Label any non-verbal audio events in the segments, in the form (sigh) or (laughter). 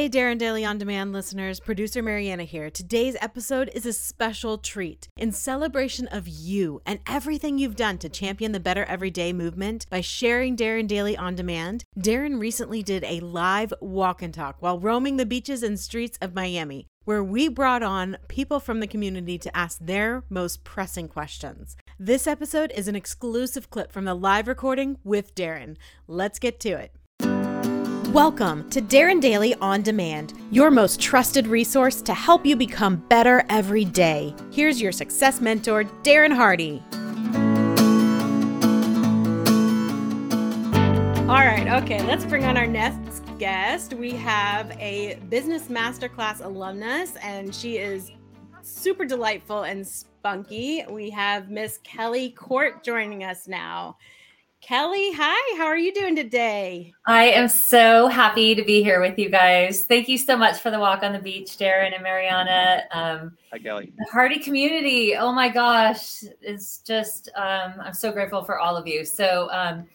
Hey, Darren Daily On Demand listeners, producer Mariana here. Today's episode is a special treat. In celebration of you and everything you've done to champion the Better Everyday movement by sharing Darren Daily On Demand, Darren recently did a live walk and talk while roaming the beaches and streets of Miami, where we brought on people from the community to ask their most pressing questions. This episode is an exclusive clip from the live recording with Darren. Let's get to it. Welcome to Darren Daily On Demand, your most trusted resource to help you become better every day. Here's your success mentor, Darren Hardy. All right, okay, let's bring on our next guest. We have a business masterclass alumnus, and she is super delightful and spunky. We have Miss Kelly Court joining us now. Kelly, hi, how are you doing today? I am so happy to be here with you guys. Thank you so much for the walk on the beach, Darren and Mariana. Um, hi, Kelly. The Hardy community, oh my gosh, it's just, um, I'm so grateful for all of you. So, um,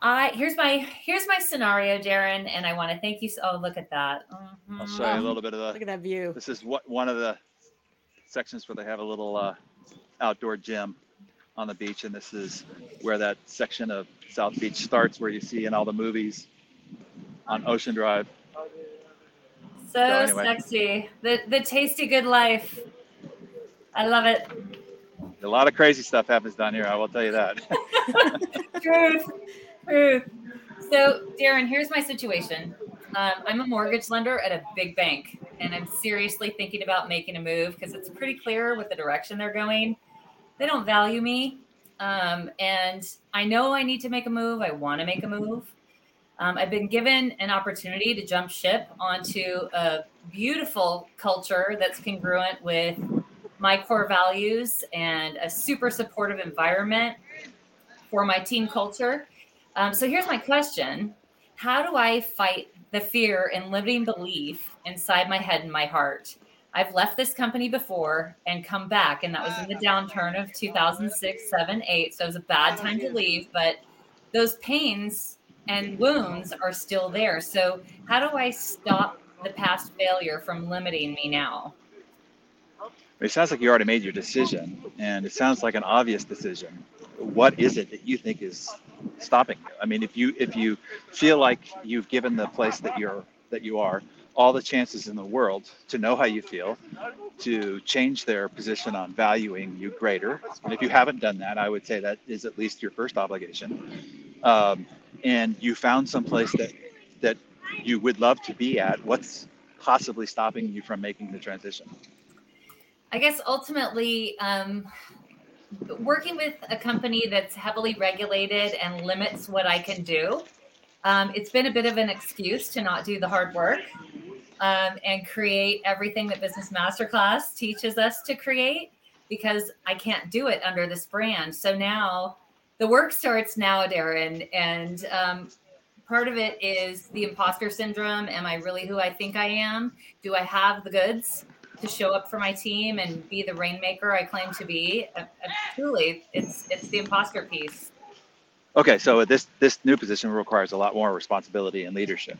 I here's my here's my scenario, Darren, and I want to thank you. So, Oh, look at that! Mm-hmm. I'll show you a little bit of the. Look at that view. This is what one of the sections where they have a little uh, outdoor gym on the beach, and this is where that section of South Beach starts, where you see in all the movies on Ocean Drive. So, so anyway. sexy, the the tasty good life. I love it. A lot of crazy stuff happens down here. I will tell you that. (laughs) truth, truth. So, Darren, here's my situation. Um, I'm a mortgage lender at a big bank, and I'm seriously thinking about making a move because it's pretty clear with the direction they're going they don't value me. Um, and I know I need to make a move. I want to make a move. Um, I've been given an opportunity to jump ship onto a beautiful culture that's congruent with my core values and a super supportive environment for my team culture. Um, so here's my question How do I fight the fear and limiting belief inside my head and my heart I've left this company before and come back, and that was in the downturn of 2006, 7, 8. So it was a bad time to leave, but those pains and wounds are still there. So, how do I stop the past failure from limiting me now? It sounds like you already made your decision, and it sounds like an obvious decision. What is it that you think is stopping you? I mean, if you if you feel like you've given the place that you're that you are all the chances in the world to know how you feel, to change their position on valuing you greater. And if you haven't done that, I would say that is at least your first obligation. Um, and you found some place that that you would love to be at. What's possibly stopping you from making the transition? I guess ultimately, um, working with a company that's heavily regulated and limits what I can do. Um, it's been a bit of an excuse to not do the hard work um, and create everything that Business Masterclass teaches us to create because I can't do it under this brand. So now the work starts now, Darren. And um, part of it is the imposter syndrome. Am I really who I think I am? Do I have the goods to show up for my team and be the rainmaker I claim to be? Uh, uh, truly, it's it's the imposter piece. Okay, so this this new position requires a lot more responsibility and leadership.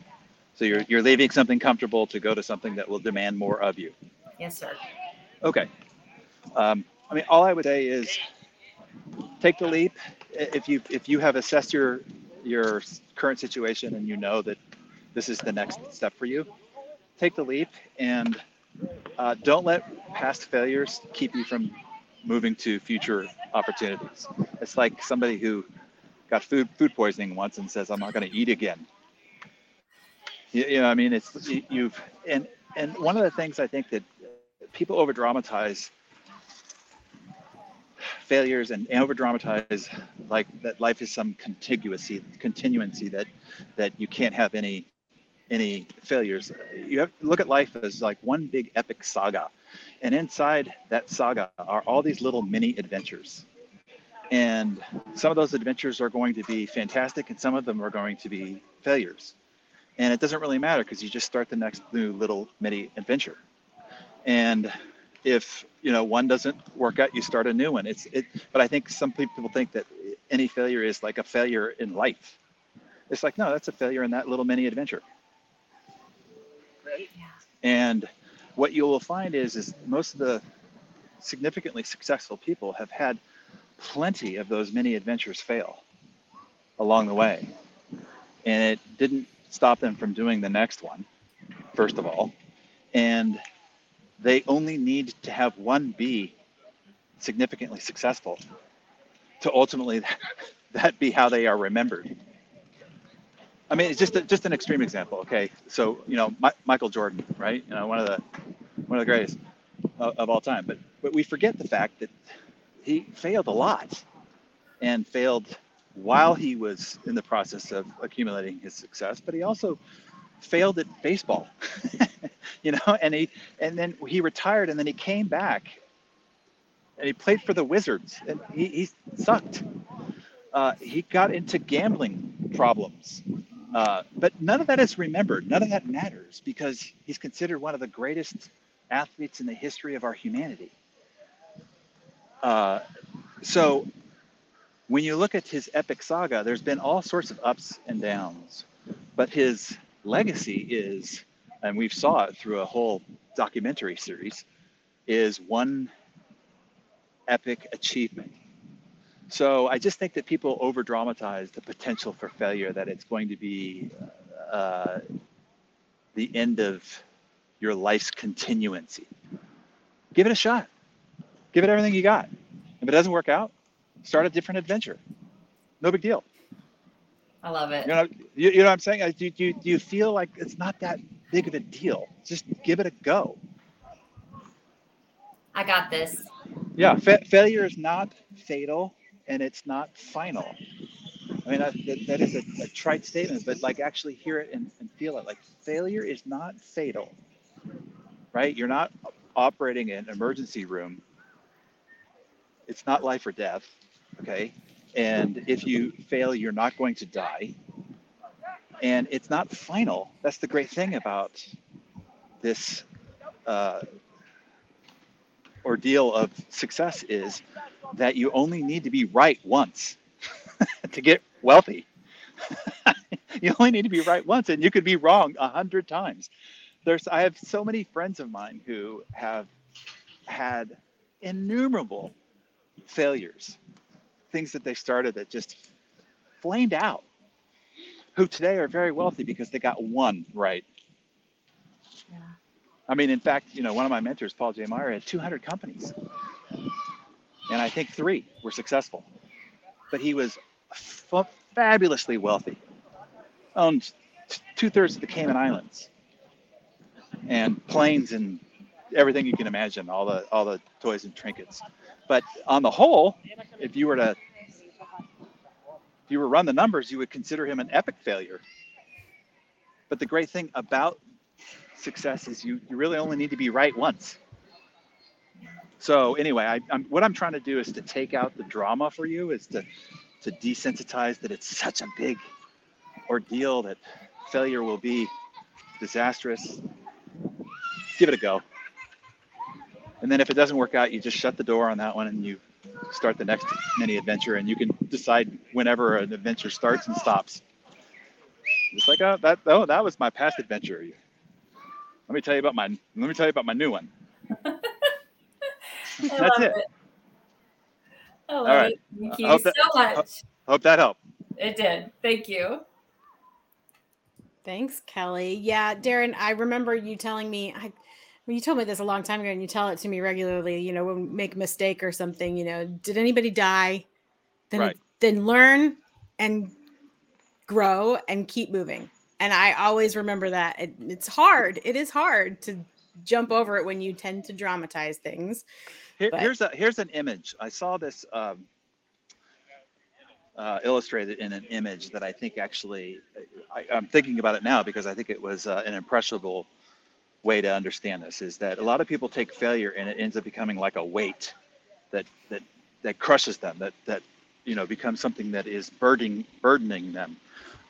So you're you're leaving something comfortable to go to something that will demand more of you. Yes, sir. Okay. Um, I mean, all I would say is take the leap. If you if you have assessed your your current situation and you know that this is the next step for you, take the leap and uh, don't let past failures keep you from moving to future opportunities. It's like somebody who got food food poisoning once and says, "I'm not going to eat again." You, you know, I mean, it's you, have and and one of the things I think that people over dramatize failures and, and over dramatize like that life is some contiguousy continuancy that that you can't have any any failures. You have look at life as like one big epic saga and inside that saga are all these little mini adventures. And some of those adventures are going to be fantastic and some of them are going to be failures and it doesn't really matter because you just start the next new little mini adventure. And if you know one doesn't work out you start a new one. It's it but i think some people think that any failure is like a failure in life. It's like no that's a failure in that little mini adventure. Yeah. And what you will find is, is most of the significantly successful people have had plenty of those mini adventures fail along the way. And it didn't stop them from doing the next one, first of all. And they only need to have one be significantly successful to ultimately (laughs) that be how they are remembered. I mean, it's just a, just an extreme example. Okay, so you know My, Michael Jordan, right? You know, one of the one of the greatest of, of all time. But but we forget the fact that he failed a lot, and failed while he was in the process of accumulating his success. But he also failed at baseball, (laughs) you know, and he and then he retired, and then he came back, and he played for the Wizards, and he, he sucked. Uh, he got into gambling problems uh, but none of that is remembered. None of that matters because he's considered one of the greatest athletes in the history of our humanity. Uh, so when you look at his epic saga, there's been all sorts of ups and downs, but his legacy is, and we've saw it through a whole documentary series, is one epic achievement so I just think that people over dramatize the potential for failure, that it's going to be uh, the end of your life's continuancy. Give it a shot. Give it everything you got. If it doesn't work out, start a different adventure. No big deal. I love it. You know, you, you know what I'm saying? Do, do, do you feel like it's not that big of a deal? Just give it a go. I got this. Yeah, fa- failure is not fatal and it's not final. I mean, that, that is a, a, trite statement, but like actually hear it and, and feel it. Like failure is not fatal, right? You're not operating in an emergency room. It's not life or death, okay? And if you fail, you're not going to die. And it's not final. That's the great thing about this uh, ordeal of success is that you only need to be right once (laughs) to get wealthy. (laughs) you only need to be right once, and you could be wrong a hundred times. There's, I have so many friends of mine who have had innumerable failures, things that they started that just flamed out, who today are very wealthy because they got one right. Yeah. I mean, in fact, you know, one of my mentors, Paul J. Meyer, had 200 companies and I think three were successful. But he was f- fabulously wealthy, owned t- two thirds of the Cayman Islands, and planes and everything you can imagine, all the all the toys and trinkets. But on the whole, if you were to if you were run the numbers, you would consider him an epic failure. But the great thing about success is you, you really only need to be right once. So anyway, I, I'm, what I'm trying to do is to take out the drama for you, is to to desensitize that it's such a big ordeal that failure will be disastrous. Give it a go. And then if it doesn't work out, you just shut the door on that one and you start the next mini adventure and you can decide whenever an adventure starts and stops. It's like, oh, that, oh, that was my past adventure. Let me tell you about my, let me tell you about my new one. (laughs) That's it. it. I love All right. it. Thank you so much. Hope that helped. It did. Thank you. Thanks, Kelly. Yeah, Darren, I remember you telling me I you told me this a long time ago and you tell it to me regularly, you know, when we make a mistake or something, you know, did anybody die? Then right. Then learn and grow and keep moving. And I always remember that. It, it's hard. It is hard to jump over it when you tend to dramatize things. Here, here's a here's an image. I saw this um, uh, illustrated in an image that I think actually I, am thinking about it now because I think it was uh, an impressionable way to understand this. Is that a lot of people take failure and it ends up becoming like a weight that that that crushes them. That that you know become something that is burdening burdening them,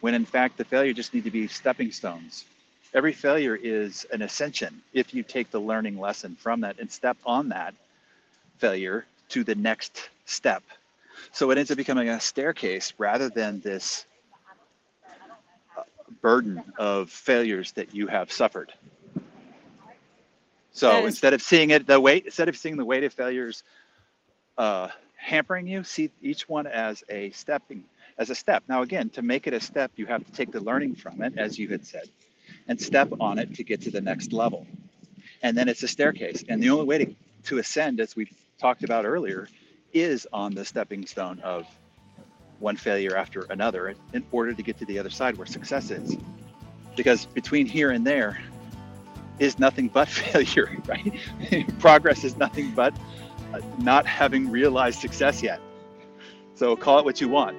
when in fact the failure just need to be stepping stones. Every failure is an ascension if you take the learning lesson from that and step on that failure to the next step. So it ends up becoming a staircase rather than this uh, burden of failures that you have suffered. So instead of seeing it the weight, instead of seeing the weight of failures uh, hampering you, see each one as a stepping as a step. Now again, to make it a step, you have to take the learning from it, as you had said, and step on it to get to the next level. And then it's a staircase. And the only way to, to ascend, as we talked about earlier, is on the stepping stone of one failure after another in order to get to the other side where success is. Because between here and there is nothing but (laughs) failure, right? Progress is nothing but not having realized success yet. So call it what you want.